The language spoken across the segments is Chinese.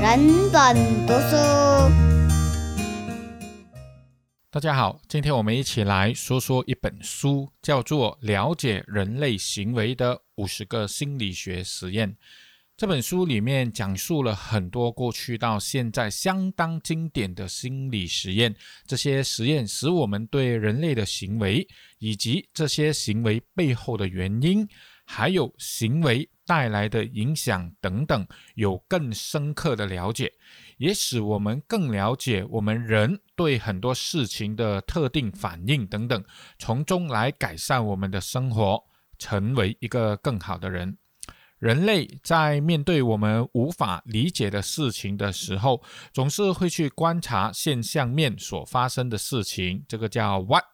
人本读书。大家好，今天我们一起来说说一本书，叫做《了解人类行为的五十个心理学实验》。这本书里面讲述了很多过去到现在相当经典的心理实验，这些实验使我们对人类的行为以及这些行为背后的原因，还有行为带来的影响等等，有更深刻的了解，也使我们更了解我们人对很多事情的特定反应等等，从中来改善我们的生活，成为一个更好的人。人类在面对我们无法理解的事情的时候，总是会去观察现象面所发生的事情，这个叫 what，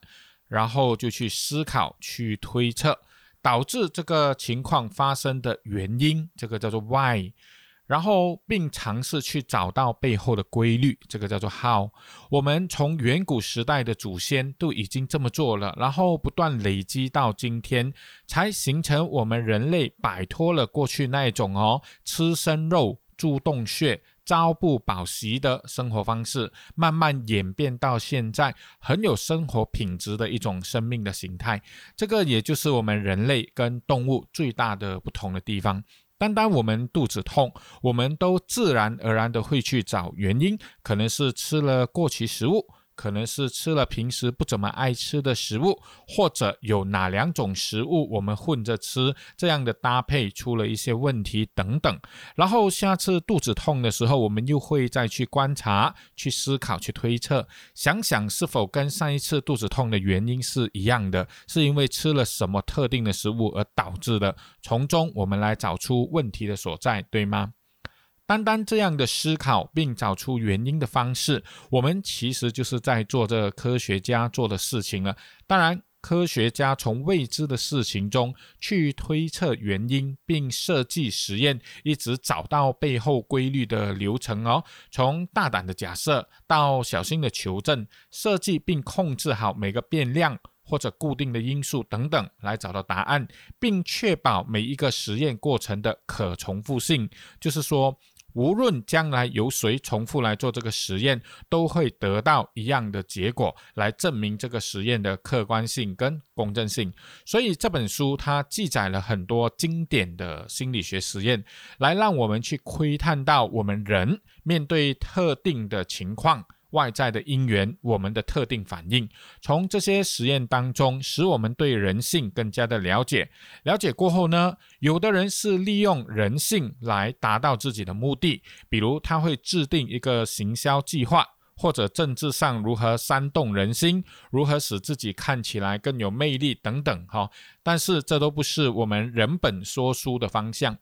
然后就去思考、去推测导致这个情况发生的原因，这个叫做 why。然后，并尝试去找到背后的规律，这个叫做 how。我们从远古时代的祖先都已经这么做了，然后不断累积到今天，才形成我们人类摆脱了过去那一种哦吃生肉、住洞穴、朝不保夕的生活方式，慢慢演变到现在很有生活品质的一种生命的形态。这个也就是我们人类跟动物最大的不同的地方。单单我们肚子痛，我们都自然而然的会去找原因，可能是吃了过期食物。可能是吃了平时不怎么爱吃的食物，或者有哪两种食物我们混着吃，这样的搭配出了一些问题等等。然后下次肚子痛的时候，我们又会再去观察、去思考、去推测，想想是否跟上一次肚子痛的原因是一样的，是因为吃了什么特定的食物而导致的，从中我们来找出问题的所在，对吗？单单这样的思考并找出原因的方式，我们其实就是在做这科学家做的事情了。当然，科学家从未知的事情中去推测原因，并设计实验，一直找到背后规律的流程哦。从大胆的假设到小心的求证，设计并控制好每个变量或者固定的因素等等，来找到答案，并确保每一个实验过程的可重复性。就是说。无论将来由谁重复来做这个实验，都会得到一样的结果，来证明这个实验的客观性跟公正性。所以这本书它记载了很多经典的心理学实验，来让我们去窥探到我们人面对特定的情况。外在的因缘，我们的特定反应，从这些实验当中，使我们对人性更加的了解。了解过后呢，有的人是利用人性来达到自己的目的，比如他会制定一个行销计划，或者政治上如何煽动人心，如何使自己看起来更有魅力等等。哈，但是这都不是我们人本说书的方向。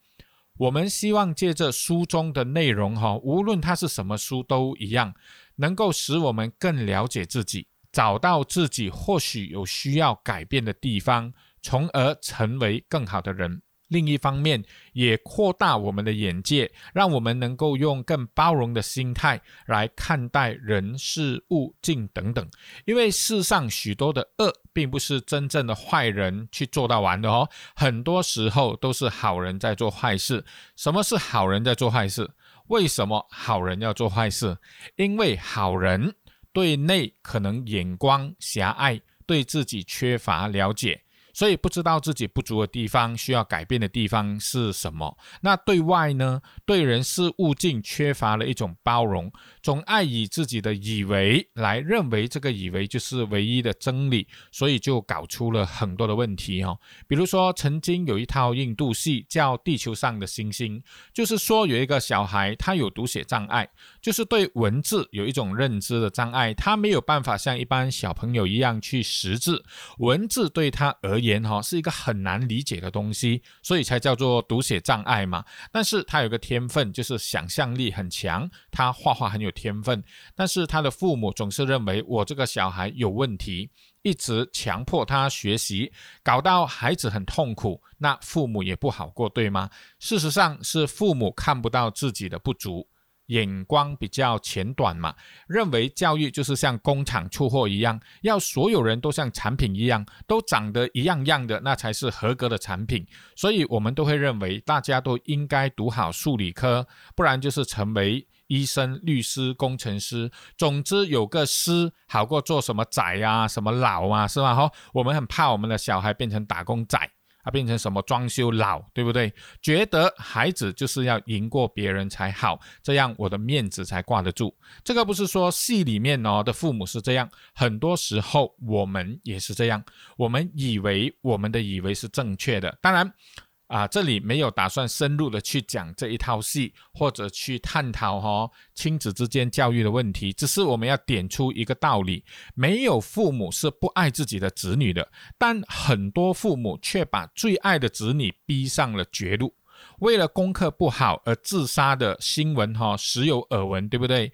我们希望借着书中的内容，哈，无论它是什么书都一样。能够使我们更了解自己，找到自己或许有需要改变的地方，从而成为更好的人。另一方面，也扩大我们的眼界，让我们能够用更包容的心态来看待人事物境等等。因为世上许多的恶，并不是真正的坏人去做到完的哦，很多时候都是好人在做坏事。什么是好人在做坏事？为什么好人要做坏事？因为好人对内可能眼光狭隘，对自己缺乏了解。所以不知道自己不足的地方，需要改变的地方是什么？那对外呢？对人事物境缺乏了一种包容，总爱以自己的以为来认为这个以为就是唯一的真理，所以就搞出了很多的问题哦。比如说，曾经有一套印度戏叫《地球上的星星》，就是说有一个小孩他有读写障碍，就是对文字有一种认知的障碍，他没有办法像一般小朋友一样去识字，文字对他而言哈是一个很难理解的东西，所以才叫做读写障碍嘛。但是他有个天分，就是想象力很强，他画画很有天分。但是他的父母总是认为我这个小孩有问题，一直强迫他学习，搞到孩子很痛苦，那父母也不好过，对吗？事实上是父母看不到自己的不足。眼光比较浅短嘛，认为教育就是像工厂出货一样，要所有人都像产品一样，都长得一样样的，那才是合格的产品。所以，我们都会认为大家都应该读好数理科，不然就是成为医生、律师、工程师。总之，有个师好过做什么仔啊、什么老啊，是吧？哈，我们很怕我们的小孩变成打工仔。啊，变成什么装修佬，对不对？觉得孩子就是要赢过别人才好，这样我的面子才挂得住。这个不是说戏里面哦的父母是这样，很多时候我们也是这样。我们以为我们的以为是正确的，当然。啊，这里没有打算深入的去讲这一套戏，或者去探讨哈亲子之间教育的问题，只是我们要点出一个道理：没有父母是不爱自己的子女的，但很多父母却把最爱的子女逼上了绝路。为了功课不好而自杀的新闻哈，时有耳闻，对不对？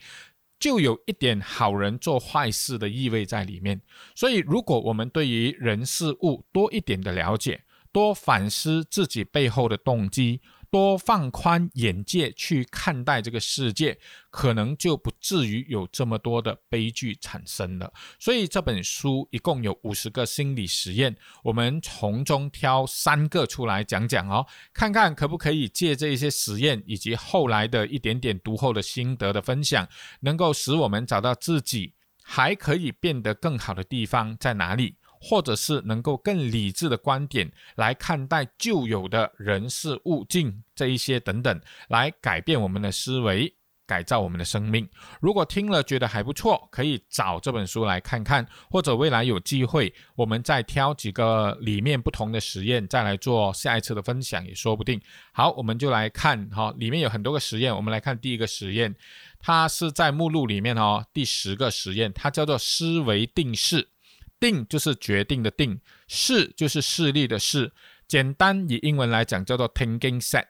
就有一点好人做坏事的意味在里面。所以，如果我们对于人事物多一点的了解，多反思自己背后的动机，多放宽眼界去看待这个世界，可能就不至于有这么多的悲剧产生了。所以这本书一共有五十个心理实验，我们从中挑三个出来讲讲哦，看看可不可以借这一些实验以及后来的一点点读后的心得的分享，能够使我们找到自己还可以变得更好的地方在哪里。或者是能够更理智的观点来看待旧有的人事物境这一些等等，来改变我们的思维，改造我们的生命。如果听了觉得还不错，可以找这本书来看看，或者未来有机会，我们再挑几个里面不同的实验，再来做下一次的分享也说不定。好，我们就来看哈，里面有很多个实验，我们来看第一个实验，它是在目录里面哦，第十个实验，它叫做思维定式。定就是决定的定，势就是势力的势。简单以英文来讲叫做 thinking set。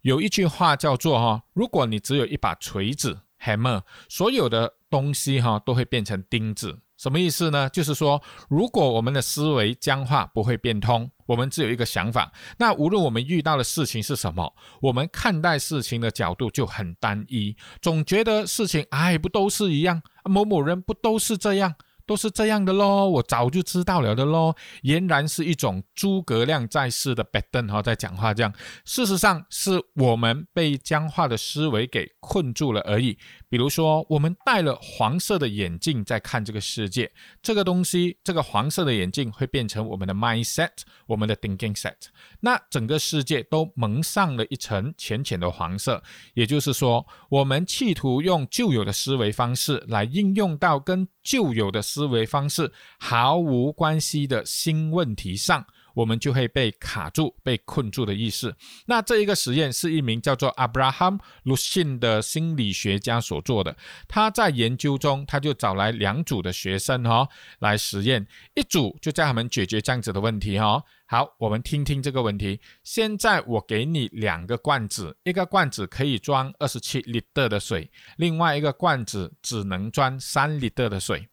有一句话叫做哈，如果你只有一把锤子 hammer，所有的东西哈都会变成钉子。什么意思呢？就是说，如果我们的思维僵化，不会变通，我们只有一个想法，那无论我们遇到的事情是什么，我们看待事情的角度就很单一，总觉得事情哎不都是一样，某某人不都是这样。都是这样的咯，我早就知道了的咯，俨然是一种诸葛亮在世的 b 登哈在讲话这样，事实上是我们被僵化的思维给困住了而已。比如说，我们戴了黄色的眼镜在看这个世界，这个东西，这个黄色的眼镜会变成我们的 mindset，我们的 thinking set，那整个世界都蒙上了一层浅浅的黄色。也就是说，我们企图用旧有的思维方式来应用到跟旧有的。思维方式毫无关系的新问题上，我们就会被卡住、被困住的意思。那这一个实验是一名叫做 Abraham Lucin 的心理学家所做的。他在研究中，他就找来两组的学生哈来实验，一组就叫他们解决这样子的问题哈。好，我们听听这个问题。现在我给你两个罐子，一个罐子可以装二十七 liter 的水，另外一个罐子只能装三 liter 的水。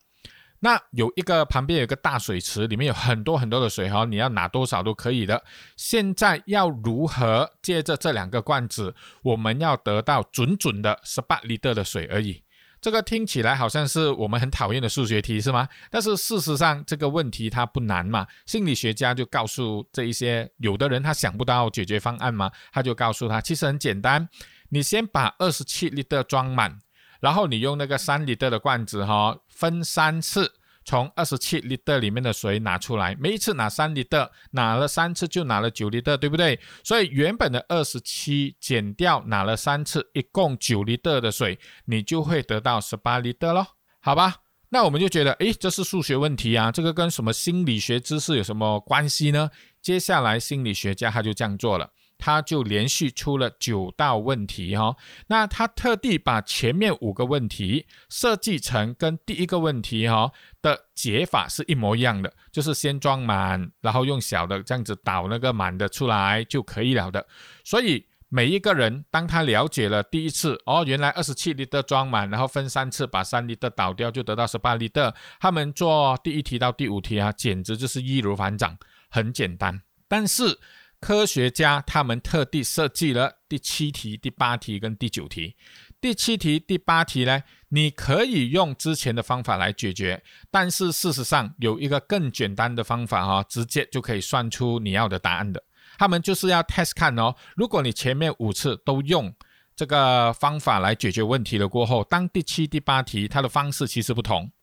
那有一个旁边有一个大水池，里面有很多很多的水哈，你要拿多少都可以的。现在要如何借着这两个罐子，我们要得到准准的十八 l 的水而已？这个听起来好像是我们很讨厌的数学题是吗？但是事实上这个问题它不难嘛。心理学家就告诉这一些有的人他想不到解决方案嘛，他就告诉他其实很简单，你先把二十七 liter 装满。然后你用那个三 liter 的罐子哈，分三次从二十七 liter 里面的水拿出来，每一次拿三 liter，拿了三次就拿了九 liter，对不对？所以原本的二十七减掉拿了三次，一共九 liter 的水，你就会得到十八 liter 咯，好吧？那我们就觉得，诶，这是数学问题啊，这个跟什么心理学知识有什么关系呢？接下来心理学家他就这样做了。他就连续出了九道问题哈，那他特地把前面五个问题设计成跟第一个问题哈的解法是一模一样的，就是先装满，然后用小的这样子倒那个满的出来就可以了的。所以每一个人当他了解了第一次哦，原来二十七的装满，然后分三次把三 l 的倒掉就得到十八 l 的，他们做第一题到第五题啊，简直就是易如反掌，很简单，但是。科学家他们特地设计了第七题、第八题跟第九题。第七题、第八题呢，你可以用之前的方法来解决，但是事实上有一个更简单的方法哈，直接就可以算出你要的答案的。他们就是要 test 看哦，如果你前面五次都用这个方法来解决问题了过后，当第七、第八题它的方式其实不同，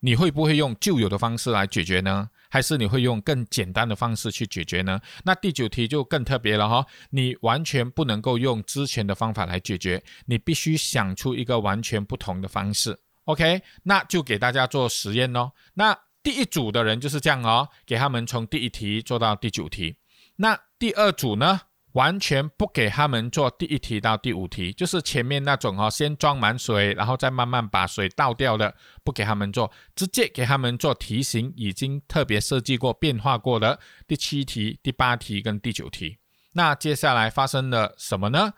你会不会用旧有的方式来解决呢？还是你会用更简单的方式去解决呢？那第九题就更特别了哈，你完全不能够用之前的方法来解决，你必须想出一个完全不同的方式。OK，那就给大家做实验哦。那第一组的人就是这样哦，给他们从第一题做到第九题。那第二组呢？完全不给他们做第一题到第五题，就是前面那种哦，先装满水，然后再慢慢把水倒掉的，不给他们做，直接给他们做题型已经特别设计过、变化过的第七题、第八题跟第九题。那接下来发生了什么呢？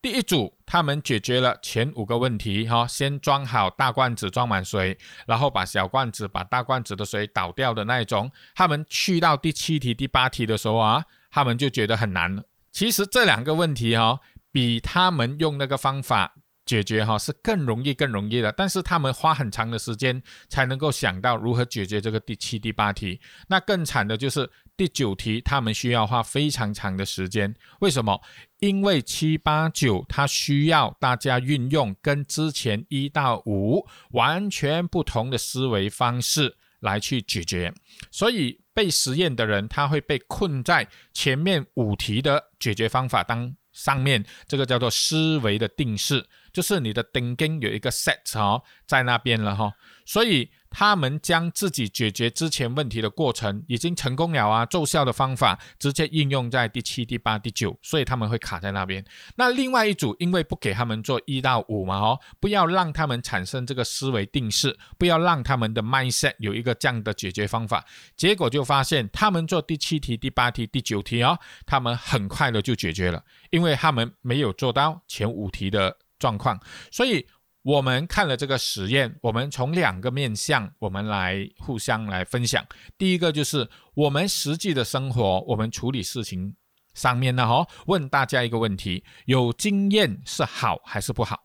第一组他们解决了前五个问题，哈，先装好大罐子装满水，然后把小罐子把大罐子的水倒掉的那一种。他们去到第七题、第八题的时候啊，他们就觉得很难。其实这两个问题哈，比他们用那个方法解决哈是更容易、更容易的。但是他们花很长的时间才能够想到如何解决这个第七、第八题。那更惨的就是第九题，他们需要花非常长的时间。为什么？因为七八九它需要大家运用跟之前一到五完全不同的思维方式来去解决，所以。被实验的人，他会被困在前面五题的解决方法当上面，这个叫做思维的定式，就是你的 thinking 有一个 set 哦，在那边了哈，所以。他们将自己解决之前问题的过程已经成功了啊，奏效的方法直接应用在第七、第八、第九，所以他们会卡在那边。那另外一组因为不给他们做一到五嘛，哦，不要让他们产生这个思维定式，不要让他们的 mindset 有一个这样的解决方法，结果就发现他们做第七题、第八题、第九题哦，他们很快的就解决了，因为他们没有做到前五题的状况，所以。我们看了这个实验，我们从两个面向，我们来互相来分享。第一个就是我们实际的生活，我们处理事情上面呢，哈，问大家一个问题：有经验是好还是不好？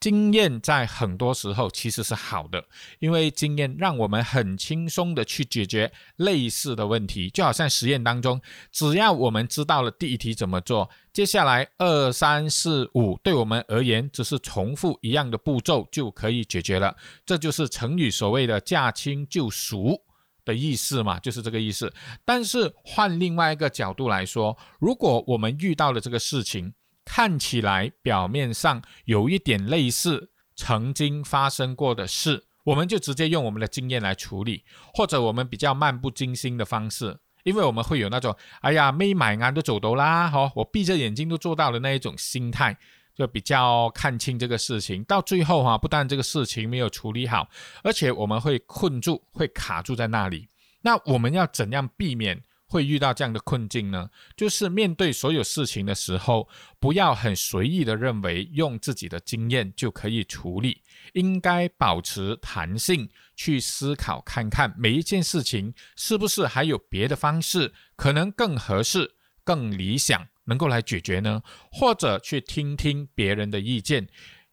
经验在很多时候其实是好的，因为经验让我们很轻松的去解决类似的问题。就好像实验当中，只要我们知道了第一题怎么做，接下来二三四五对我们而言只是重复一样的步骤就可以解决了。这就是成语所谓的驾轻就熟的意思嘛，就是这个意思。但是换另外一个角度来说，如果我们遇到了这个事情，看起来表面上有一点类似曾经发生过的事，我们就直接用我们的经验来处理，或者我们比较漫不经心的方式，因为我们会有那种“哎呀，没买啊都走到啦，哈，我闭着眼睛都做到的那一种心态，就比较看清这个事情。到最后哈，不但这个事情没有处理好，而且我们会困住，会卡住在那里。那我们要怎样避免？会遇到这样的困境呢？就是面对所有事情的时候，不要很随意的认为用自己的经验就可以处理，应该保持弹性去思考，看看每一件事情是不是还有别的方式可能更合适、更理想，能够来解决呢？或者去听听别人的意见。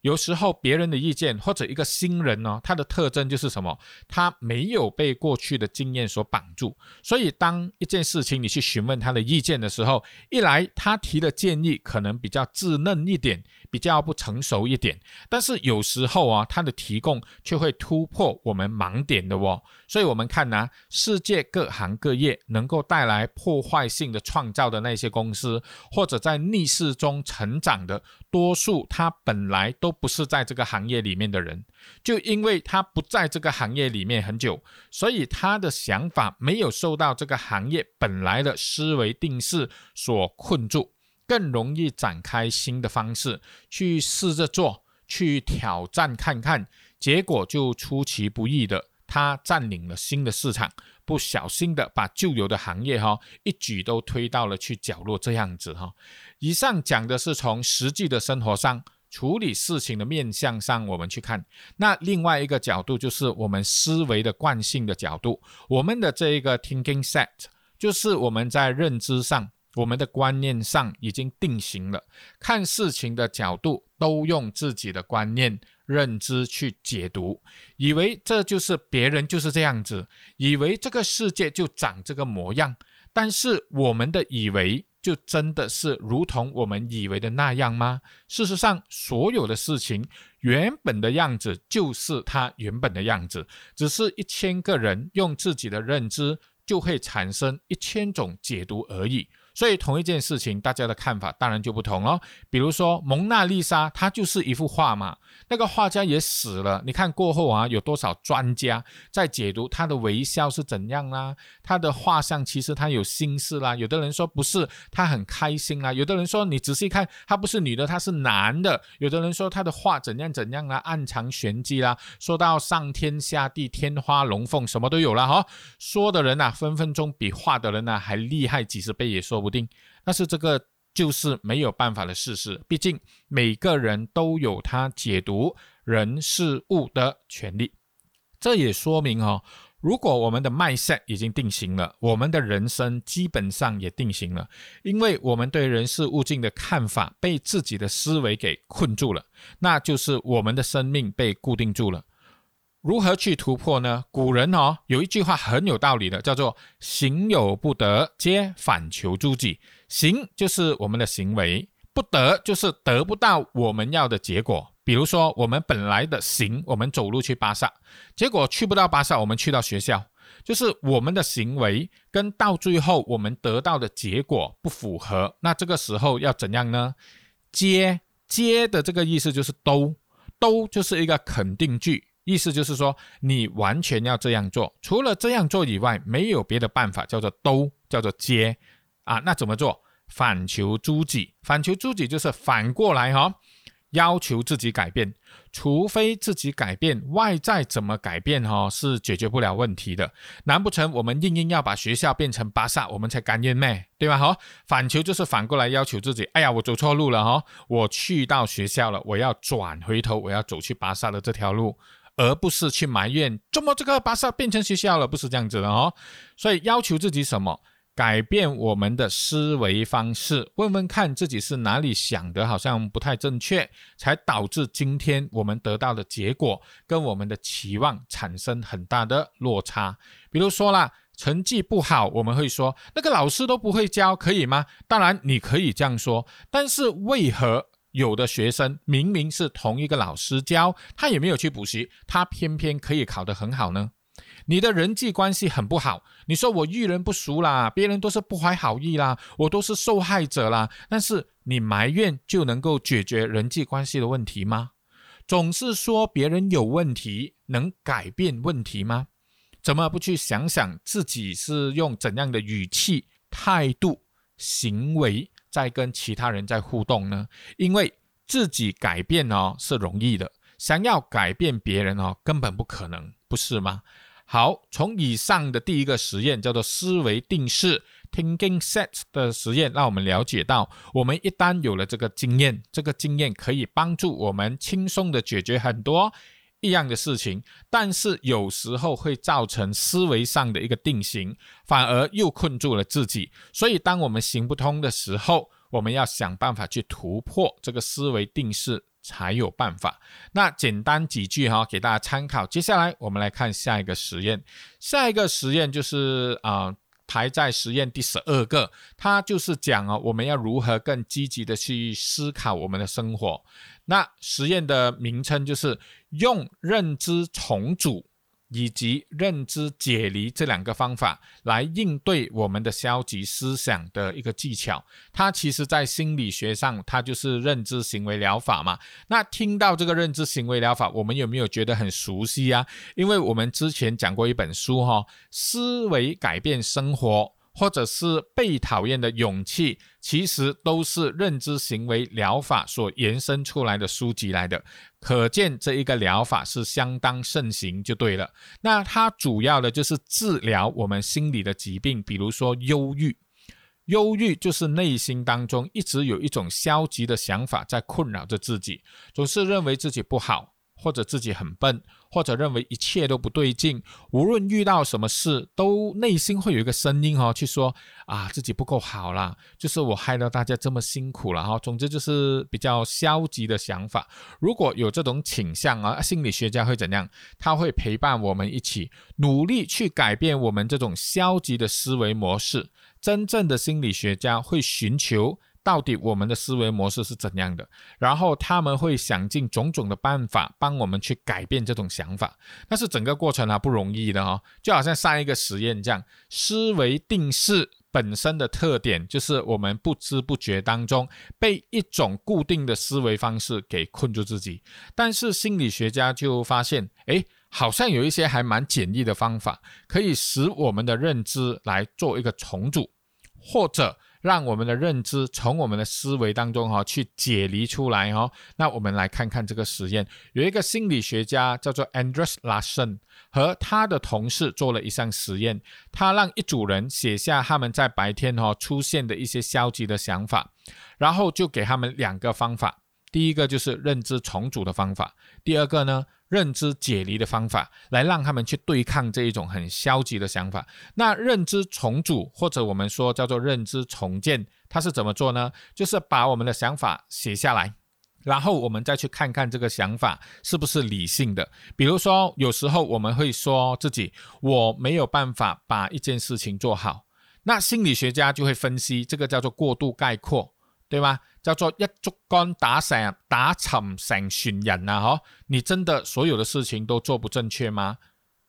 有时候别人的意见或者一个新人呢，他的特征就是什么？他没有被过去的经验所绑住，所以当一件事情你去询问他的意见的时候，一来他提的建议可能比较稚嫩一点。比较不成熟一点，但是有时候啊，它的提供却会突破我们盲点的哦。所以，我们看呢，世界各行各业能够带来破坏性的创造的那些公司，或者在逆势中成长的，多数他本来都不是在这个行业里面的人，就因为他不在这个行业里面很久，所以他的想法没有受到这个行业本来的思维定式所困住。更容易展开新的方式去试着做，去挑战看看，结果就出其不意的，他占领了新的市场，不小心的把旧有的行业哈一举都推到了去角落这样子哈。以上讲的是从实际的生活上处理事情的面向上，我们去看。那另外一个角度就是我们思维的惯性的角度，我们的这一个 thinking set 就是我们在认知上。我们的观念上已经定型了，看事情的角度都用自己的观念、认知去解读，以为这就是别人就是这样子，以为这个世界就长这个模样。但是我们的以为就真的是如同我们以为的那样吗？事实上，所有的事情原本的样子就是它原本的样子，只是一千个人用自己的认知，就会产生一千种解读而已。所以同一件事情，大家的看法当然就不同哦。比如说蒙娜丽莎，它就是一幅画嘛，那个画家也死了。你看过后啊，有多少专家在解读他的微笑是怎样啦？他的画像其实他有心事啦。有的人说不是，他很开心啦。有的人说你仔细看，他不是女的，他是男的。有的人说他的画怎样怎样啦，暗藏玄机啦。说到上天下地，天花龙凤，什么都有了哈。说的人呐，分分钟比画的人呐还厉害几十倍也说不。不定，但是这个就是没有办法的事实。毕竟每个人都有他解读人事物的权利。这也说明哦，如果我们的脉 set 已经定型了，我们的人生基本上也定型了。因为我们对人事物境的看法被自己的思维给困住了，那就是我们的生命被固定住了。如何去突破呢？古人哦有一句话很有道理的，叫做“行有不得，皆反求诸己”。行就是我们的行为，不得就是得不到我们要的结果。比如说，我们本来的行，我们走路去巴萨，结果去不到巴萨，我们去到学校，就是我们的行为跟到最后我们得到的结果不符合。那这个时候要怎样呢？皆皆的这个意思就是都都就是一个肯定句。意思就是说，你完全要这样做，除了这样做以外，没有别的办法，叫做兜，叫做接啊。那怎么做？反求诸己，反求诸己就是反过来哈，要求自己改变。除非自己改变，外在怎么改变哈，是解决不了问题的。难不成我们硬硬要把学校变成巴萨，我们才甘愿咩？对吧？哈，反求就是反过来要求自己。哎呀，我走错路了哈，我去到学校了，我要转回头，我要走去巴萨的这条路。而不是去埋怨怎么这个巴萨变成学校了，不是这样子的哦。所以要求自己什么，改变我们的思维方式，问问看自己是哪里想的好像不太正确，才导致今天我们得到的结果跟我们的期望产生很大的落差。比如说啦，成绩不好，我们会说那个老师都不会教，可以吗？当然你可以这样说，但是为何？有的学生明明是同一个老师教，他也没有去补习，他偏偏可以考得很好呢？你的人际关系很不好，你说我遇人不淑啦，别人都是不怀好意啦，我都是受害者啦。但是你埋怨就能够解决人际关系的问题吗？总是说别人有问题，能改变问题吗？怎么不去想想自己是用怎样的语气、态度、行为？在跟其他人在互动呢，因为自己改变哦是容易的，想要改变别人哦根本不可能，不是吗？好，从以上的第一个实验叫做思维定式 （Thinking Set） 的实验，让我们了解到，我们一旦有了这个经验，这个经验可以帮助我们轻松的解决很多。一样的事情，但是有时候会造成思维上的一个定型，反而又困住了自己。所以，当我们行不通的时候，我们要想办法去突破这个思维定式，才有办法。那简单几句哈，给大家参考。接下来，我们来看下一个实验。下一个实验就是啊。排在实验第十二个，它就是讲啊，我们要如何更积极的去思考我们的生活。那实验的名称就是用认知重组。以及认知解离这两个方法来应对我们的消极思想的一个技巧，它其实在心理学上，它就是认知行为疗法嘛。那听到这个认知行为疗法，我们有没有觉得很熟悉啊？因为我们之前讲过一本书哈，思维改变生活。或者是被讨厌的勇气，其实都是认知行为疗法所延伸出来的书籍来的。可见这一个疗法是相当盛行，就对了。那它主要的就是治疗我们心理的疾病，比如说忧郁。忧郁就是内心当中一直有一种消极的想法在困扰着自己，总是认为自己不好。或者自己很笨，或者认为一切都不对劲，无论遇到什么事，都内心会有一个声音哈，去说啊自己不够好啦，就是我害到大家这么辛苦了哈。总之就是比较消极的想法。如果有这种倾向啊，心理学家会怎样？他会陪伴我们一起努力去改变我们这种消极的思维模式。真正的心理学家会寻求。到底我们的思维模式是怎样的？然后他们会想尽种种的办法帮我们去改变这种想法。但是整个过程啊不容易的哈，就好像上一个实验这样，思维定式本身的特点就是我们不知不觉当中被一种固定的思维方式给困住自己。但是心理学家就发现，哎，好像有一些还蛮简易的方法，可以使我们的认知来做一个重组，或者。让我们的认知从我们的思维当中哈去解离出来哈。那我们来看看这个实验，有一个心理学家叫做 Andres Larsen 和他的同事做了一项实验，他让一组人写下他们在白天哈出现的一些消极的想法，然后就给他们两个方法，第一个就是认知重组的方法，第二个呢。认知解离的方法，来让他们去对抗这一种很消极的想法。那认知重组，或者我们说叫做认知重建，它是怎么做呢？就是把我们的想法写下来，然后我们再去看看这个想法是不是理性的。比如说，有时候我们会说自己我没有办法把一件事情做好，那心理学家就会分析，这个叫做过度概括。对吗？叫做一竹竿打成打沉成船人啊！哈，你真的所有的事情都做不正确吗？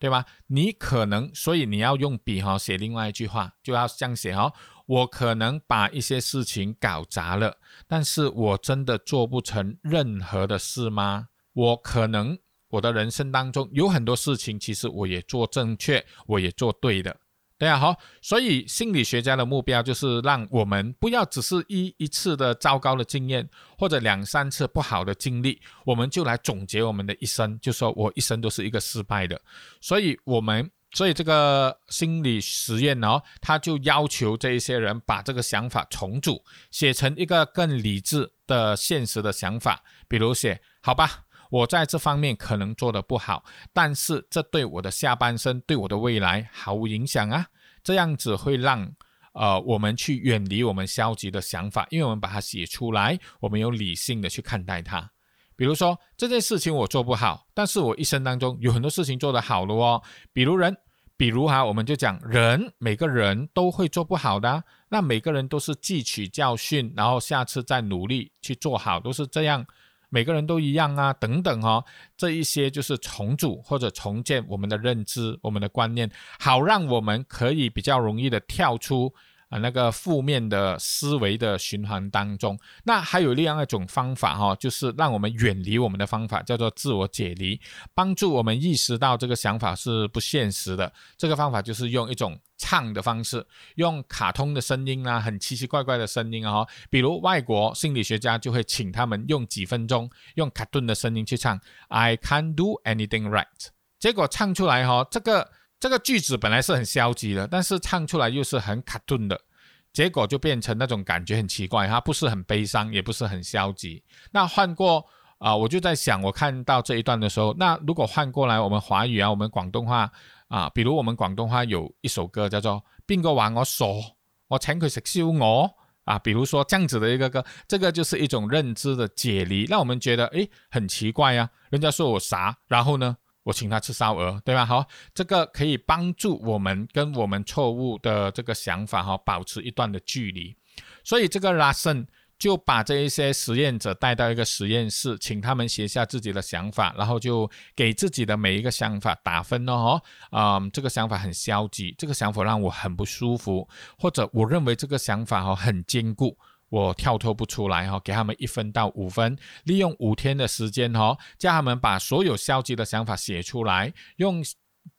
对吗？你可能，所以你要用笔哈写另外一句话，就要这样写哈。我可能把一些事情搞砸了，但是我真的做不成任何的事吗？我可能我的人生当中有很多事情，其实我也做正确，我也做对的。对啊，好，所以心理学家的目标就是让我们不要只是一一次的糟糕的经验，或者两三次不好的经历，我们就来总结我们的一生，就说我一生都是一个失败的。所以，我们所以这个心理实验呢，他就要求这一些人把这个想法重组，写成一个更理智的现实的想法，比如写，好吧。我在这方面可能做得不好，但是这对我的下半生、对我的未来毫无影响啊！这样子会让呃我们去远离我们消极的想法，因为我们把它写出来，我们有理性的去看待它。比如说这件事情我做不好，但是我一生当中有很多事情做得好了哦。比如人，比如哈，我们就讲人，每个人都会做不好的，那每个人都是汲取教训，然后下次再努力去做好，都是这样。每个人都一样啊，等等哦，这一些就是重组或者重建我们的认知、我们的观念，好让我们可以比较容易的跳出。啊，那个负面的思维的循环当中，那还有另外一种方法哈，就是让我们远离我们的方法，叫做自我解离，帮助我们意识到这个想法是不现实的。这个方法就是用一种唱的方式，用卡通的声音啊，很奇奇怪怪的声音啊，比如外国心理学家就会请他们用几分钟用卡顿的声音去唱 "I can't do anything right"，结果唱出来哈，这个。这个句子本来是很消极的，但是唱出来又是很卡顿的，结果就变成那种感觉很奇怪，它不是很悲伤，也不是很消极。那换过啊，我就在想，我看到这一段的时候，那如果换过来我们华语啊，我们广东话啊，比如我们广东话有一首歌叫做《边个话我傻，我请佢食烧鹅》啊，比如说这样子的一个歌，这个就是一种认知的解离，让我们觉得诶很奇怪呀，人家说我傻，然后呢？我请他吃烧鹅，对吧？好，这个可以帮助我们跟我们错误的这个想法哈保持一段的距离。所以这个拉森就把这一些实验者带到一个实验室，请他们写下自己的想法，然后就给自己的每一个想法打分哦。啊，这个想法很消极，这个想法让我很不舒服，或者我认为这个想法哈很坚固。我跳脱不出来哈，给他们一分到五分，利用五天的时间哈，叫他们把所有消极的想法写出来，用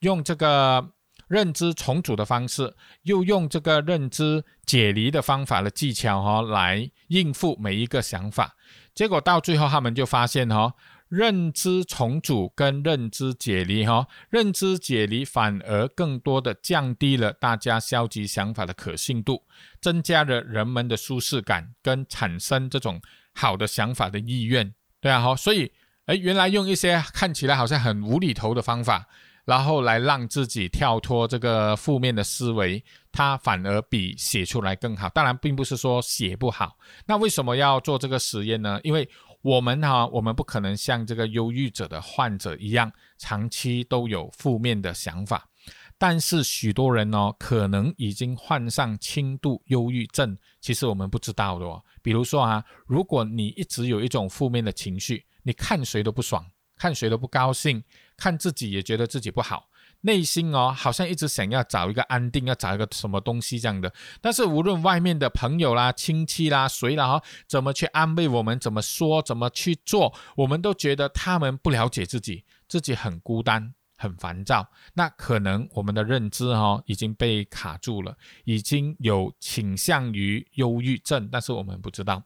用这个认知重组的方式，又用这个认知解离的方法的技巧哈，来应付每一个想法。结果到最后，他们就发现哈。认知重组跟认知解离，哈，认知解离反而更多的降低了大家消极想法的可信度，增加了人们的舒适感跟产生这种好的想法的意愿，对啊，哈，所以，哎，原来用一些看起来好像很无厘头的方法，然后来让自己跳脱这个负面的思维，它反而比写出来更好。当然，并不是说写不好。那为什么要做这个实验呢？因为我们哈，我们不可能像这个忧郁者的患者一样，长期都有负面的想法。但是许多人呢，可能已经患上轻度忧郁症，其实我们不知道的哦。比如说啊，如果你一直有一种负面的情绪，你看谁都不爽，看谁都不高兴，看自己也觉得自己不好，内心哦好像一直想要找一个安定，要找一个什么东西这样的。但是无论外面的朋友啦、亲戚啦、谁啦哈，怎么去安慰我们，怎么说，怎么去做，我们都觉得他们不了解自己，自己很孤单。很烦躁，那可能我们的认知哈已经被卡住了，已经有倾向于忧郁症，但是我们不知道。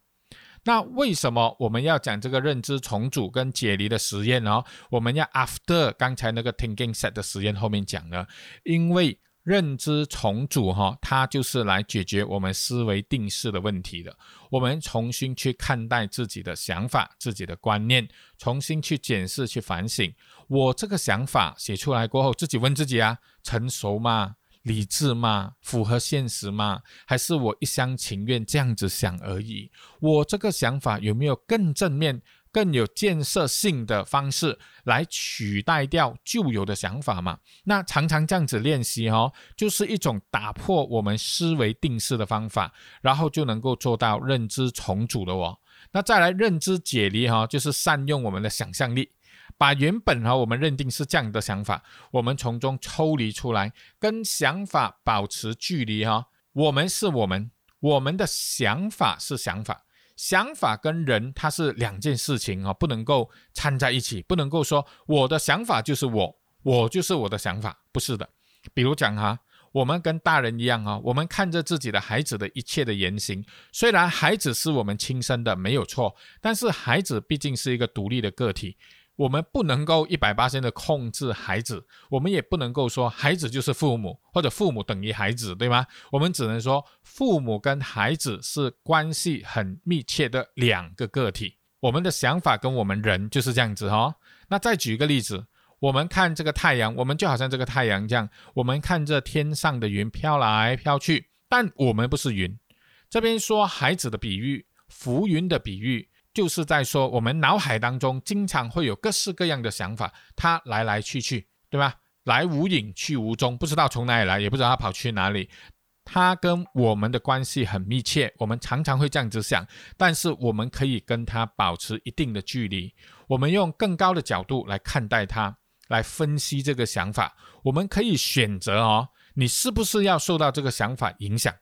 那为什么我们要讲这个认知重组跟解离的实验呢？我们要 after 刚才那个 thinking set 的实验后面讲呢？因为认知重组哈，它就是来解决我们思维定式的问题的。我们重新去看待自己的想法、自己的观念，重新去检视、去反省。我这个想法写出来过后，自己问自己啊：成熟吗？理智吗？符合现实吗？还是我一厢情愿这样子想而已？我这个想法有没有更正面、更有建设性的方式来取代掉旧有的想法嘛？那常常这样子练习哦，就是一种打破我们思维定式的方法，然后就能够做到认知重组的哦。那再来认知解离哈，就是善用我们的想象力。把原本哈我们认定是这样的想法，我们从中抽离出来，跟想法保持距离哈。我们是我们，我们的想法是想法，想法跟人它是两件事情啊，不能够掺在一起，不能够说我的想法就是我，我就是我的想法，不是的。比如讲哈，我们跟大人一样啊，我们看着自己的孩子的一切的言行，虽然孩子是我们亲生的没有错，但是孩子毕竟是一个独立的个体。我们不能够一百八千的控制孩子，我们也不能够说孩子就是父母，或者父母等于孩子，对吗？我们只能说父母跟孩子是关系很密切的两个个体。我们的想法跟我们人就是这样子哈。那再举一个例子，我们看这个太阳，我们就好像这个太阳这样，我们看着天上的云飘来飘去，但我们不是云。这边说孩子的比喻，浮云的比喻。就是在说，我们脑海当中经常会有各式各样的想法，它来来去去，对吧？来无影去无踪，不知道从哪里来，也不知道它跑去哪里。它跟我们的关系很密切，我们常常会这样子想，但是我们可以跟它保持一定的距离。我们用更高的角度来看待它，来分析这个想法。我们可以选择哦，你是不是要受到这个想法影响，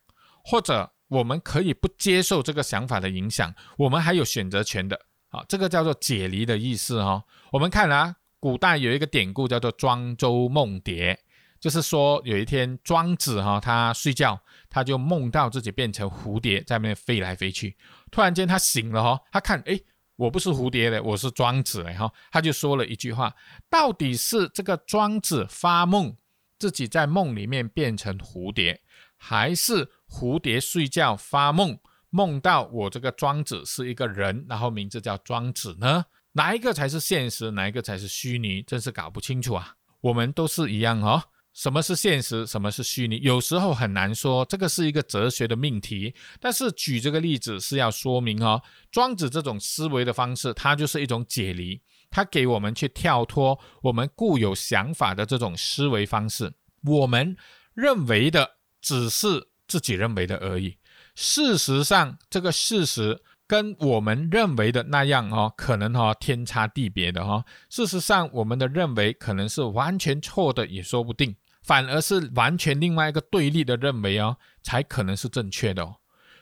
或者？我们可以不接受这个想法的影响，我们还有选择权的。好，这个叫做解离的意思哈。我们看啊，古代有一个典故叫做庄周梦蝶，就是说有一天庄子哈，他睡觉，他就梦到自己变成蝴蝶在那边飞来飞去。突然间他醒了哈，他看诶，我不是蝴蝶的，我是庄子哎哈，他就说了一句话：到底是这个庄子发梦自己在梦里面变成蝴蝶，还是？蝴蝶睡觉发梦，梦到我这个庄子是一个人，然后名字叫庄子呢？哪一个才是现实？哪一个才是虚拟？真是搞不清楚啊！我们都是一样哦。什么是现实？什么是虚拟？有时候很难说，这个是一个哲学的命题。但是举这个例子是要说明哦，庄子这种思维的方式，它就是一种解离，它给我们去跳脱我们固有想法的这种思维方式。我们认为的只是。自己认为的而已。事实上，这个事实跟我们认为的那样哦，可能哈天差地别的哈。事实上，我们的认为可能是完全错的，也说不定。反而是完全另外一个对立的认为哦，才可能是正确的哦。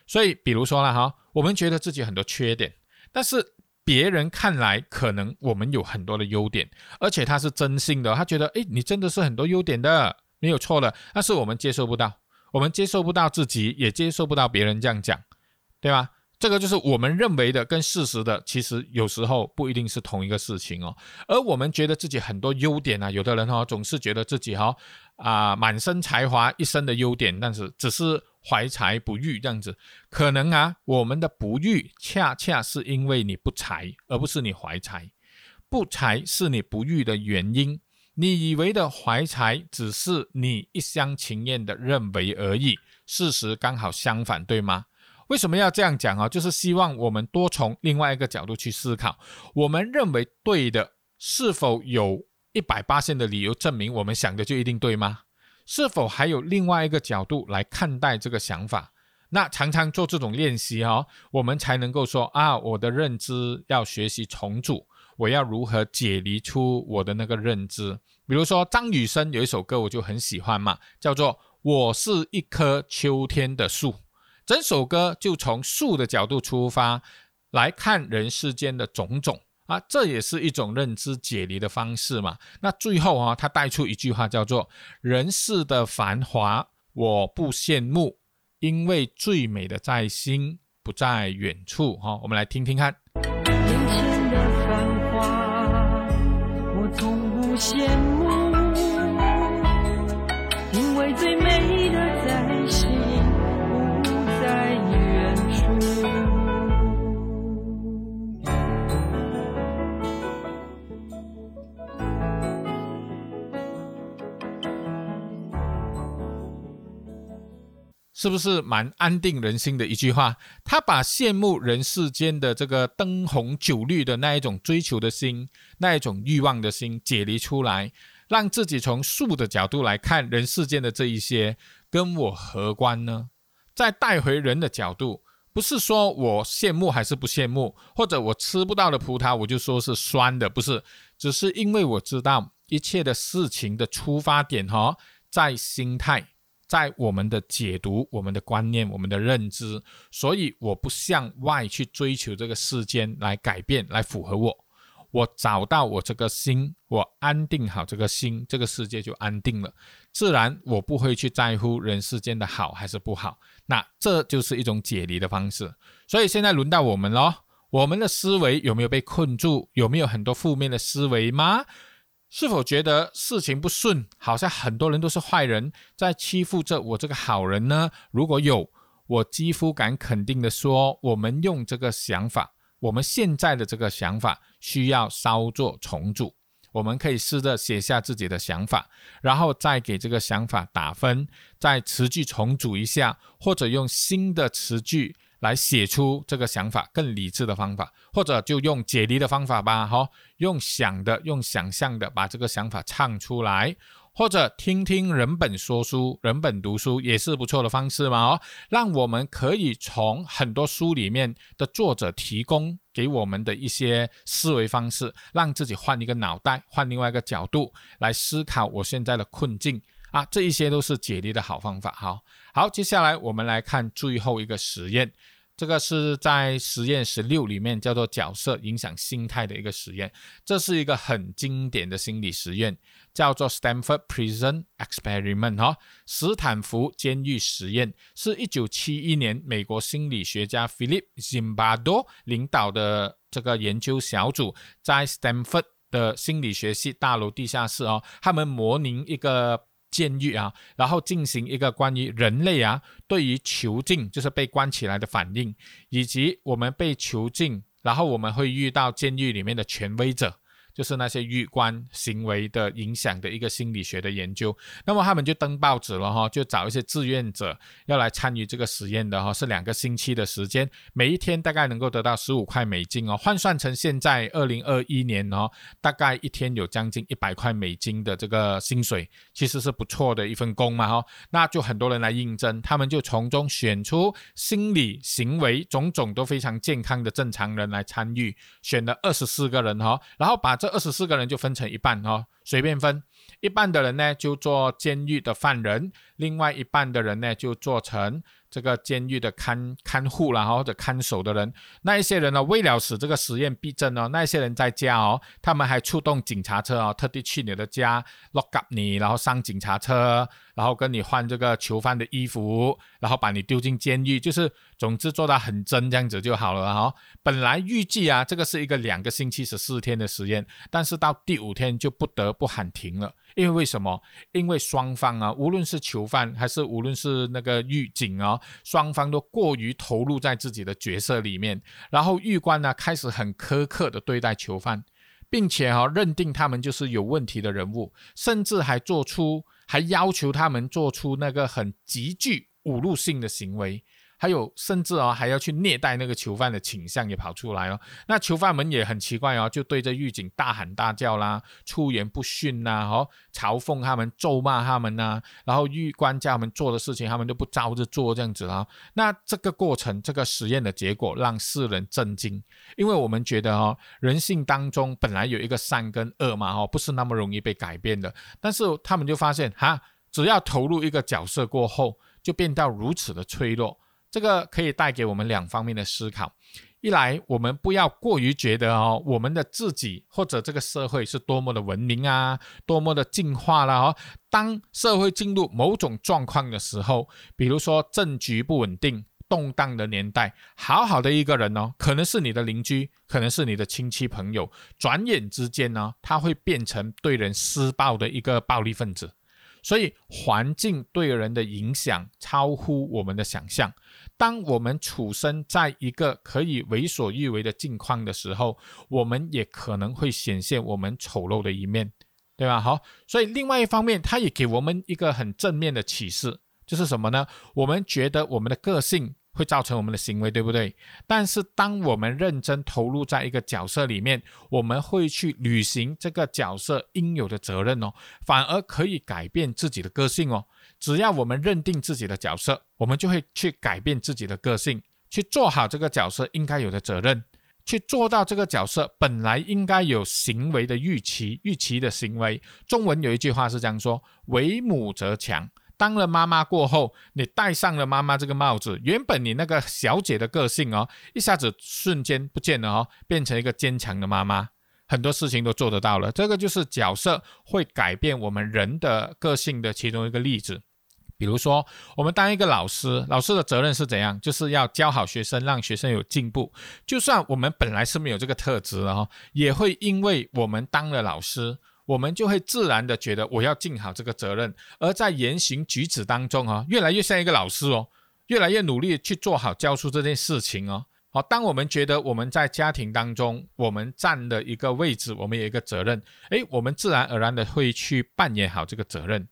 所以，比如说了哈，我们觉得自己很多缺点，但是别人看来可能我们有很多的优点，而且他是真心的，他觉得诶，你真的是很多优点的，没有错的，但是我们接受不到。我们接受不到自己，也接受不到别人这样讲，对吧？这个就是我们认为的跟事实的，其实有时候不一定是同一个事情哦。而我们觉得自己很多优点啊，有的人哈总是觉得自己哈啊满身才华，一身的优点，但是只是怀才不遇这样子。可能啊，我们的不遇恰恰是因为你不才，而不是你怀才。不才是你不育的原因。你以为的怀才，只是你一厢情愿的认为而已。事实刚好相反，对吗？为什么要这样讲啊？就是希望我们多从另外一个角度去思考。我们认为对的，是否有一百八线的理由证明我们想的就一定对吗？是否还有另外一个角度来看待这个想法？那常常做这种练习哦，我们才能够说啊，我的认知要学习重组。我要如何解离出我的那个认知？比如说张雨生有一首歌，我就很喜欢嘛，叫做《我是一棵秋天的树》。整首歌就从树的角度出发来看人世间的种种啊，这也是一种认知解离的方式嘛。那最后啊，他带出一句话叫做“人世的繁华我不羡慕，因为最美的在心不在远处”。哈，我们来听听看。羡是不是蛮安定人心的一句话？他把羡慕人世间的这个灯红酒绿的那一种追求的心。那一种欲望的心解离出来，让自己从树的角度来看人世间的这一些，跟我何关呢？再带回人的角度，不是说我羡慕还是不羡慕，或者我吃不到的葡萄我就说是酸的，不是，只是因为我知道一切的事情的出发点哈，在心态，在我们的解读、我们的观念、我们的认知，所以我不向外去追求这个世间来改变，来符合我。我找到我这个心，我安定好这个心，这个世界就安定了。自然我不会去在乎人世间的好还是不好。那这就是一种解离的方式。所以现在轮到我们咯，我们的思维有没有被困住？有没有很多负面的思维吗？是否觉得事情不顺，好像很多人都是坏人，在欺负着我这个好人呢？如果有，我几乎敢肯定的说，我们用这个想法。我们现在的这个想法需要稍作重组，我们可以试着写下自己的想法，然后再给这个想法打分，再词句重组一下，或者用新的词句来写出这个想法更理智的方法，或者就用解离的方法吧，哈，用想的、用想象的把这个想法唱出来。或者听听人本说书，人本读书也是不错的方式嘛哦，让我们可以从很多书里面的作者提供给我们的一些思维方式，让自己换一个脑袋，换另外一个角度来思考我现在的困境啊，这一些都是解离的好方法。好，好，接下来我们来看最后一个实验。这个是在实验十六里面叫做角色影响心态的一个实验，这是一个很经典的心理实验，叫做 Stanford Prison Experiment 哈，斯坦福监狱实验，是一九七一年美国心理学家 Philip Zimbardo 领导的这个研究小组在 Stanford 的心理学系大楼地下室哦，他们模拟一个。监狱啊，然后进行一个关于人类啊对于囚禁，就是被关起来的反应，以及我们被囚禁，然后我们会遇到监狱里面的权威者。就是那些预观行为的影响的一个心理学的研究，那么他们就登报纸了哈，就找一些志愿者要来参与这个实验的哈，是两个星期的时间，每一天大概能够得到十五块美金哦，换算成现在二零二一年哦，大概一天有将近一百块美金的这个薪水，其实是不错的一份工嘛哈，那就很多人来应征，他们就从中选出心理行为种种都非常健康的正常人来参与，选了二十四个人哈，然后把这二十四个人就分成一半哦，随便分，一半的人呢就做监狱的犯人，另外一半的人呢就做成。这个监狱的看看护啦，或者看守的人，那一些人呢，为了使这个实验逼真哦，那一些人在家哦，他们还出动警察车哦，特地去你的家 lock up 你，然后上警察车，然后跟你换这个囚犯的衣服，然后把你丢进监狱，就是总之做到很真这样子就好了哈。本来预计啊，这个是一个两个星期十四天的实验，但是到第五天就不得不喊停了。因为为什么？因为双方啊，无论是囚犯还是无论是那个狱警啊，双方都过于投入在自己的角色里面，然后狱官呢开始很苛刻的对待囚犯，并且哈认定他们就是有问题的人物，甚至还做出还要求他们做出那个很极具侮辱性的行为。还有，甚至哦，还要去虐待那个囚犯的倾向也跑出来哦。那囚犯们也很奇怪哦，就对着狱警大喊大叫啦，出言不逊呐，哦，嘲讽他们，咒骂他们呐。然后狱官叫他们做的事情，他们都不照着做，这样子啊。那这个过程，这个实验的结果让世人震惊，因为我们觉得哦，人性当中本来有一个善跟恶嘛，哦，不是那么容易被改变的。但是他们就发现，哈，只要投入一个角色过后，就变到如此的脆弱。这个可以带给我们两方面的思考：一来，我们不要过于觉得哦，我们的自己或者这个社会是多么的文明啊，多么的进化了哦。当社会进入某种状况的时候，比如说政局不稳定、动荡的年代，好好的一个人哦，可能是你的邻居，可能是你的亲戚朋友，转眼之间呢，他会变成对人施暴的一个暴力分子。所以，环境对人的影响超乎我们的想象。当我们处身在一个可以为所欲为的境况的时候，我们也可能会显现我们丑陋的一面，对吧？好，所以另外一方面，它也给我们一个很正面的启示，就是什么呢？我们觉得我们的个性。会造成我们的行为，对不对？但是当我们认真投入在一个角色里面，我们会去履行这个角色应有的责任哦，反而可以改变自己的个性哦。只要我们认定自己的角色，我们就会去改变自己的个性，去做好这个角色应该有的责任，去做到这个角色本来应该有行为的预期，预期的行为。中文有一句话是这样说：“为母则强。”当了妈妈过后，你戴上了妈妈这个帽子，原本你那个小姐的个性哦，一下子瞬间不见了哦，变成一个坚强的妈妈，很多事情都做得到了。这个就是角色会改变我们人的个性的其中一个例子。比如说，我们当一个老师，老师的责任是怎样？就是要教好学生，让学生有进步。就算我们本来是没有这个特质的哈，也会因为我们当了老师。我们就会自然的觉得我要尽好这个责任，而在言行举止当中啊，越来越像一个老师哦，越来越努力去做好教书这件事情哦。好，当我们觉得我们在家庭当中，我们占的一个位置，我们有一个责任，诶，我们自然而然的会去扮演好这个责任。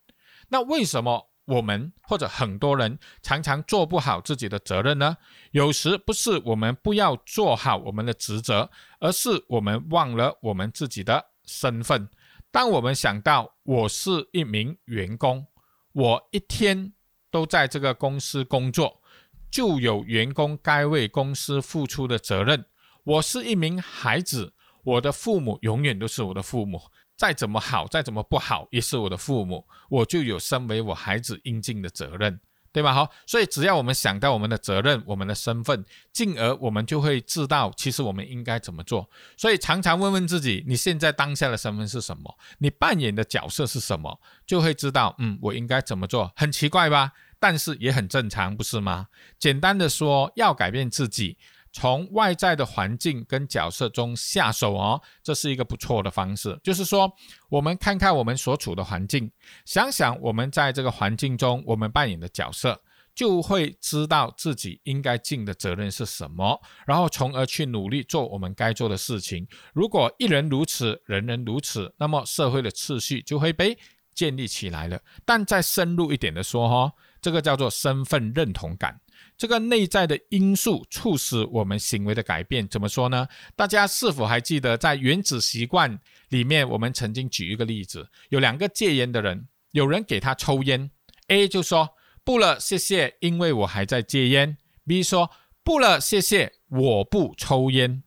那为什么我们或者很多人常常做不好自己的责任呢？有时不是我们不要做好我们的职责，而是我们忘了我们自己的身份。当我们想到我是一名员工，我一天都在这个公司工作，就有员工该为公司付出的责任。我是一名孩子，我的父母永远都是我的父母，再怎么好，再怎么不好，也是我的父母，我就有身为我孩子应尽的责任。对吧？好，所以只要我们想到我们的责任、我们的身份，进而我们就会知道，其实我们应该怎么做。所以常常问问自己，你现在当下的身份是什么？你扮演的角色是什么？就会知道，嗯，我应该怎么做。很奇怪吧？但是也很正常，不是吗？简单的说，要改变自己。从外在的环境跟角色中下手哦，这是一个不错的方式。就是说，我们看看我们所处的环境，想想我们在这个环境中我们扮演的角色，就会知道自己应该尽的责任是什么，然后从而去努力做我们该做的事情。如果一人如此，人人如此，那么社会的秩序就会被建立起来了。但再深入一点的说，哈，这个叫做身份认同感。这个内在的因素促使我们行为的改变，怎么说呢？大家是否还记得在原子习惯里面，我们曾经举一个例子，有两个戒烟的人，有人给他抽烟，A 就说不了，谢谢，因为我还在戒烟。B 说不了，谢谢，我不抽烟。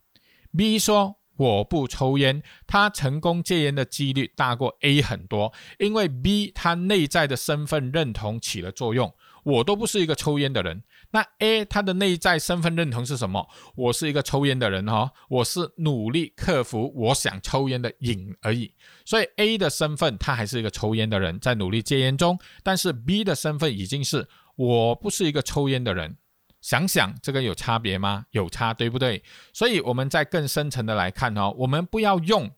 B 说我不抽烟，他成功戒烟的几率大过 A 很多，因为 B 他内在的身份认同起了作用，我都不是一个抽烟的人。那 A 他的内在身份认同是什么？我是一个抽烟的人哈，我是努力克服我想抽烟的瘾而已。所以 A 的身份他还是一个抽烟的人，在努力戒烟中。但是 B 的身份已经是我不是一个抽烟的人。想想这个有差别吗？有差，对不对？所以我们在更深层的来看哦，我们不要用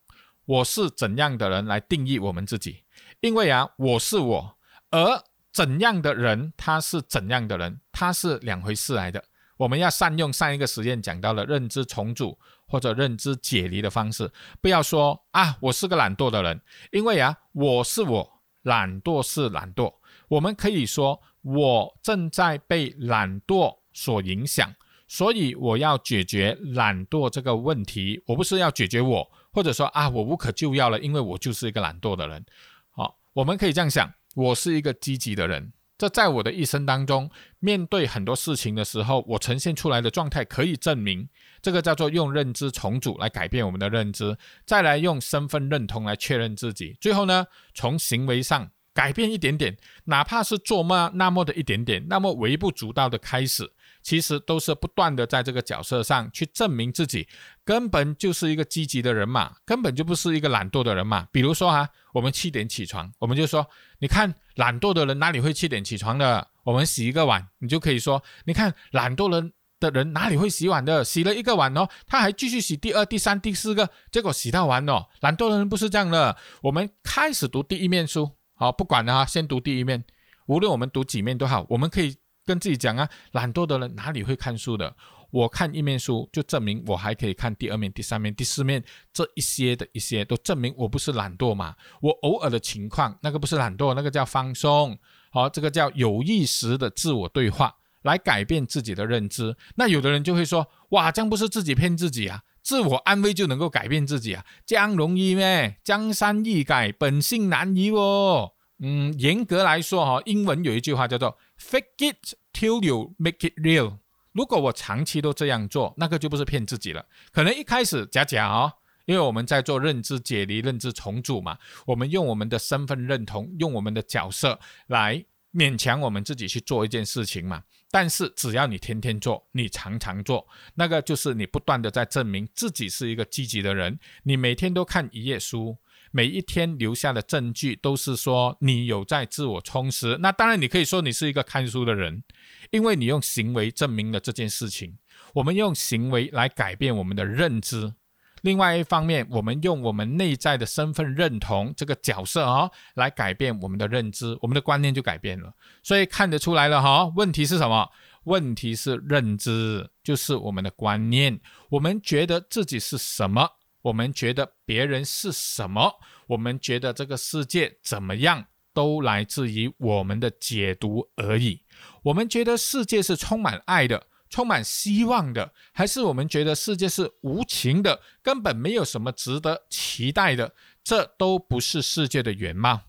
我是怎样的人来定义我们自己，因为啊，我是我，而。怎样的人，他是怎样的人，他是两回事来的。我们要善用上一个实验讲到了认知重组，或者认知解离的方式。不要说啊，我是个懒惰的人，因为啊，我是我，懒惰是懒惰。我们可以说，我正在被懒惰所影响，所以我要解决懒惰这个问题。我不是要解决我，或者说啊，我无可救药了，因为我就是一个懒惰的人。好，我们可以这样想，我是一个积极的人。这在我的一生当中，面对很多事情的时候，我呈现出来的状态可以证明，这个叫做用认知重组来改变我们的认知，再来用身份认同来确认自己，最后呢，从行为上改变一点点，哪怕是做嘛那么的一点点，那么微不足道的开始。其实都是不断的在这个角色上去证明自己，根本就是一个积极的人嘛，根本就不是一个懒惰的人嘛。比如说啊，我们七点起床，我们就说，你看懒惰的人哪里会七点起床的？我们洗一个碗，你就可以说，你看懒惰人的人哪里会洗碗的？洗了一个碗哦，他还继续洗第二、第三、第四个，结果洗到完哦。懒惰的人不是这样的。我们开始读第一面书，好，不管了哈，先读第一面，无论我们读几面都好，我们可以。跟自己讲啊，懒惰的人哪里会看书的？我看一面书，就证明我还可以看第二面、第三面、第四面，这一些的一些都证明我不是懒惰嘛。我偶尔的情况，那个不是懒惰，那个叫放松。好，这个叫有意识的自我对话，来改变自己的认知。那有的人就会说，哇，这样不是自己骗自己啊？自我安慰就能够改变自己啊？这样容易咩？江山易改，本性难移哦。嗯，严格来说哈，英文有一句话叫做 “fake it till you make it real”。如果我长期都这样做，那个就不是骗自己了。可能一开始假假哦，因为我们在做认知解离、认知重组嘛，我们用我们的身份认同，用我们的角色来勉强我们自己去做一件事情嘛。但是只要你天天做，你常常做，那个就是你不断的在证明自己是一个积极的人。你每天都看一页书。每一天留下的证据都是说你有在自我充实，那当然你可以说你是一个看书的人，因为你用行为证明了这件事情。我们用行为来改变我们的认知，另外一方面，我们用我们内在的身份认同这个角色啊，来改变我们的认知，我们的观念就改变了。所以看得出来了哈，问题是什么？问题是认知，就是我们的观念，我们觉得自己是什么。我们觉得别人是什么，我们觉得这个世界怎么样，都来自于我们的解读而已。我们觉得世界是充满爱的，充满希望的，还是我们觉得世界是无情的，根本没有什么值得期待的？这都不是世界的原貌，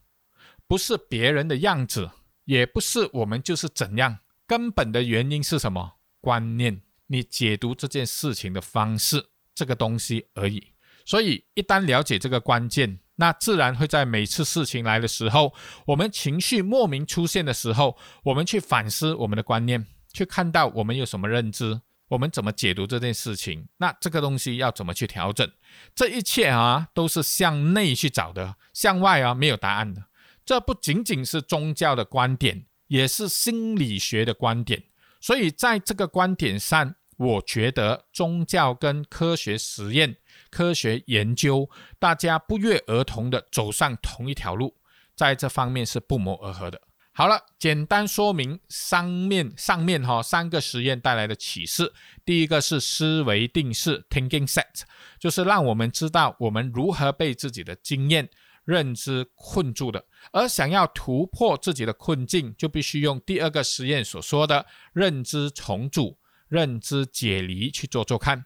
不是别人的样子，也不是我们就是怎样。根本的原因是什么？观念，你解读这件事情的方式，这个东西而已。所以，一旦了解这个关键，那自然会在每次事情来的时候，我们情绪莫名出现的时候，我们去反思我们的观念，去看到我们有什么认知，我们怎么解读这件事情，那这个东西要怎么去调整？这一切啊，都是向内去找的，向外啊没有答案的。这不仅仅是宗教的观点，也是心理学的观点。所以，在这个观点上，我觉得宗教跟科学实验。科学研究，大家不约而同的走上同一条路，在这方面是不谋而合的。好了，简单说明上面上面哈三个实验带来的启示。第一个是思维定式 （thinking set），就是让我们知道我们如何被自己的经验、认知困住的，而想要突破自己的困境，就必须用第二个实验所说的认知重组、认知解离去做做看。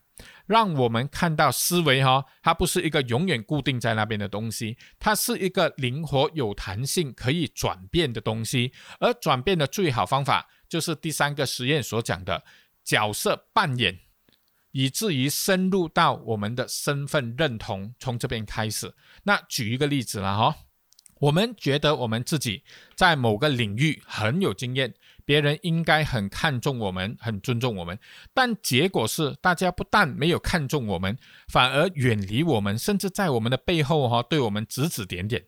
让我们看到思维哈，它不是一个永远固定在那边的东西，它是一个灵活有弹性、可以转变的东西。而转变的最好方法，就是第三个实验所讲的角色扮演，以至于深入到我们的身份认同，从这边开始。那举一个例子了哈，我们觉得我们自己在某个领域很有经验。别人应该很看重我们，很尊重我们，但结果是大家不但没有看重我们，反而远离我们，甚至在我们的背后哈对我们指指点点。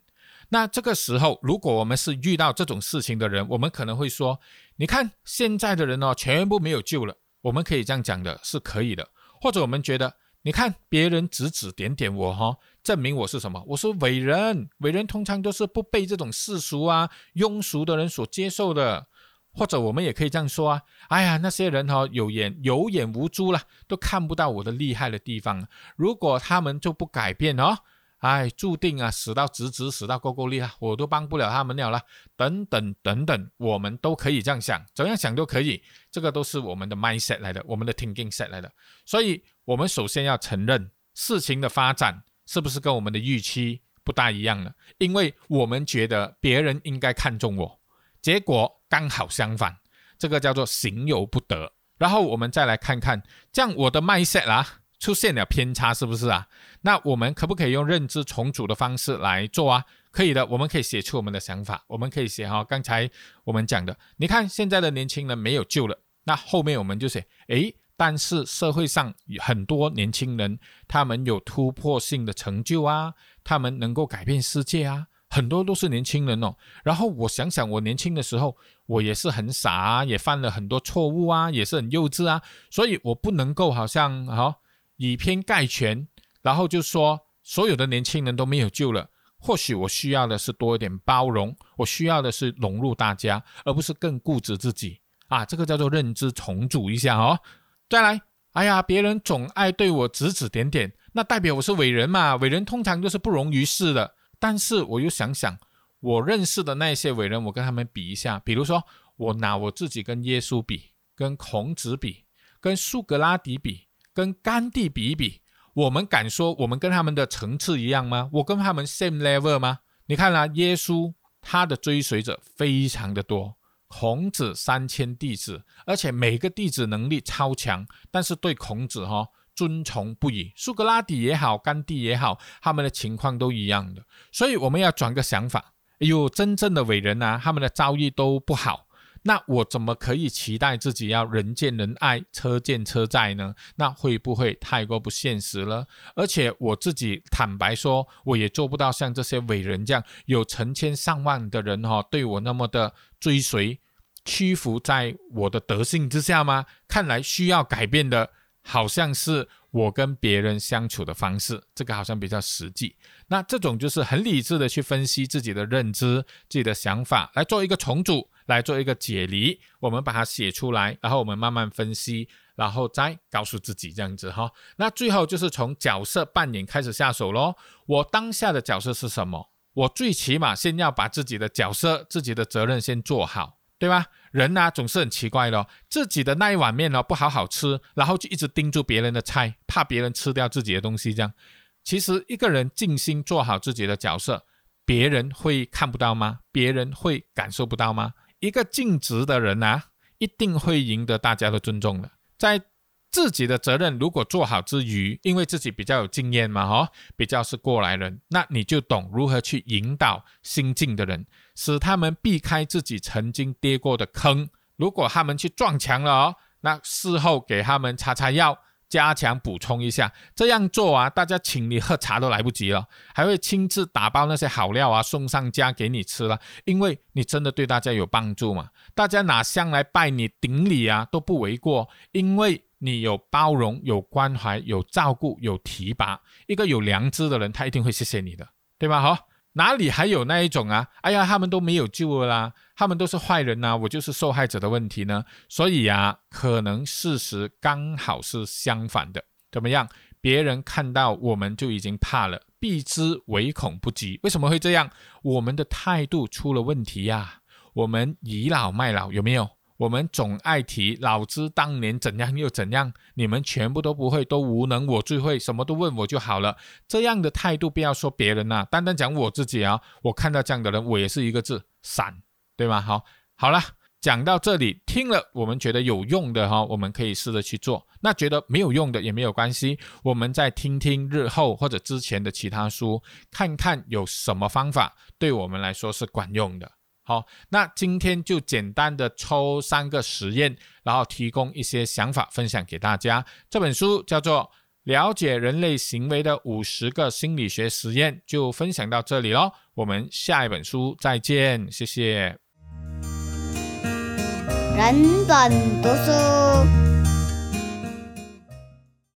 那这个时候，如果我们是遇到这种事情的人，我们可能会说：“你看现在的人哦，全部没有救了。”我们可以这样讲的，是可以的。或者我们觉得：“你看别人指指点点我哈，证明我是什么？我是伟人。伟人通常都是不被这种世俗啊庸俗的人所接受的。”或者我们也可以这样说啊，哎呀，那些人哈有眼有眼无珠了，都看不到我的厉害的地方。如果他们就不改变哦，哎，注定啊死到直直死到够够厉害，我都帮不了他们了了。等等等等，我们都可以这样想，怎样想都可以。这个都是我们的 mindset 来的，我们的 thinking set 来的。所以，我们首先要承认事情的发展是不是跟我们的预期不大一样了？因为我们觉得别人应该看重我。结果刚好相反，这个叫做行有不得。然后我们再来看看，这样我的 mindset 啊出现了偏差，是不是啊？那我们可不可以用认知重组的方式来做啊？可以的，我们可以写出我们的想法，我们可以写哈。刚才我们讲的，你看现在的年轻人没有救了，那后面我们就写，诶，但是社会上很多年轻人，他们有突破性的成就啊，他们能够改变世界啊。很多都是年轻人哦，然后我想想，我年轻的时候，我也是很傻啊，也犯了很多错误啊，也是很幼稚啊，所以我不能够好像哈以偏概全，然后就说所有的年轻人都没有救了。或许我需要的是多一点包容，我需要的是融入大家，而不是更固执自己啊。这个叫做认知重组一下哦。再来，哎呀，别人总爱对我指指点点，那代表我是伟人嘛？伟人通常都是不容于世的。但是我又想想，我认识的那些伟人，我跟他们比一下。比如说，我拿我自己跟耶稣比，跟孔子比，跟苏格拉底比，跟甘地比一比，我们敢说我们跟他们的层次一样吗？我跟他们 same level 吗？你看啦，耶稣他的追随者非常的多，孔子三千弟子，而且每个弟子能力超强，但是对孔子哈。尊崇不已，苏格拉底也好，甘地也好，他们的情况都一样的。所以我们要转个想法，哎呦，真正的伟人啊，他们的遭遇都不好，那我怎么可以期待自己要人见人爱、车见车载呢？那会不会太过不现实了？而且我自己坦白说，我也做不到像这些伟人这样，有成千上万的人哈对我那么的追随、屈服在我的德性之下吗？看来需要改变的。好像是我跟别人相处的方式，这个好像比较实际。那这种就是很理智的去分析自己的认知、自己的想法，来做一个重组，来做一个解离。我们把它写出来，然后我们慢慢分析，然后再告诉自己这样子哈。那最后就是从角色扮演开始下手咯。我当下的角色是什么？我最起码先要把自己的角色、自己的责任先做好，对吧？人呢总是很奇怪的，自己的那一碗面呢不好好吃，然后就一直盯住别人的菜，怕别人吃掉自己的东西。这样，其实一个人尽心做好自己的角色，别人会看不到吗？别人会感受不到吗？一个尽职的人啊，一定会赢得大家的尊重的。在自己的责任如果做好之余，因为自己比较有经验嘛，哈，比较是过来人，那你就懂如何去引导新进的人。使他们避开自己曾经跌过的坑。如果他们去撞墙了哦，那事后给他们擦擦药，加强补充一下。这样做啊，大家请你喝茶都来不及了，还会亲自打包那些好料啊送上家给你吃了。因为你真的对大家有帮助嘛，大家拿香来拜你顶礼啊都不为过，因为你有包容、有关怀、有照顾、有提拔。一个有良知的人，他一定会谢谢你的，对吧？好。哪里还有那一种啊？哎呀，他们都没有救了啦，他们都是坏人呐，我就是受害者的问题呢。所以呀，可能事实刚好是相反的。怎么样？别人看到我们就已经怕了，避之唯恐不及。为什么会这样？我们的态度出了问题呀，我们倚老卖老，有没有？我们总爱提老子当年怎样又怎样，你们全部都不会，都无能，我最会，什么都问我就好了。这样的态度，不要说别人呐，单单讲我自己啊，我看到这样的人，我也是一个字散，对吗？好，好了，讲到这里，听了我们觉得有用的哈，我们可以试着去做。那觉得没有用的也没有关系，我们再听听日后或者之前的其他书，看看有什么方法对我们来说是管用的。好，那今天就简单的抽三个实验，然后提供一些想法分享给大家。这本书叫做《了解人类行为的五十个心理学实验》，就分享到这里喽。我们下一本书再见，谢谢。人本读书。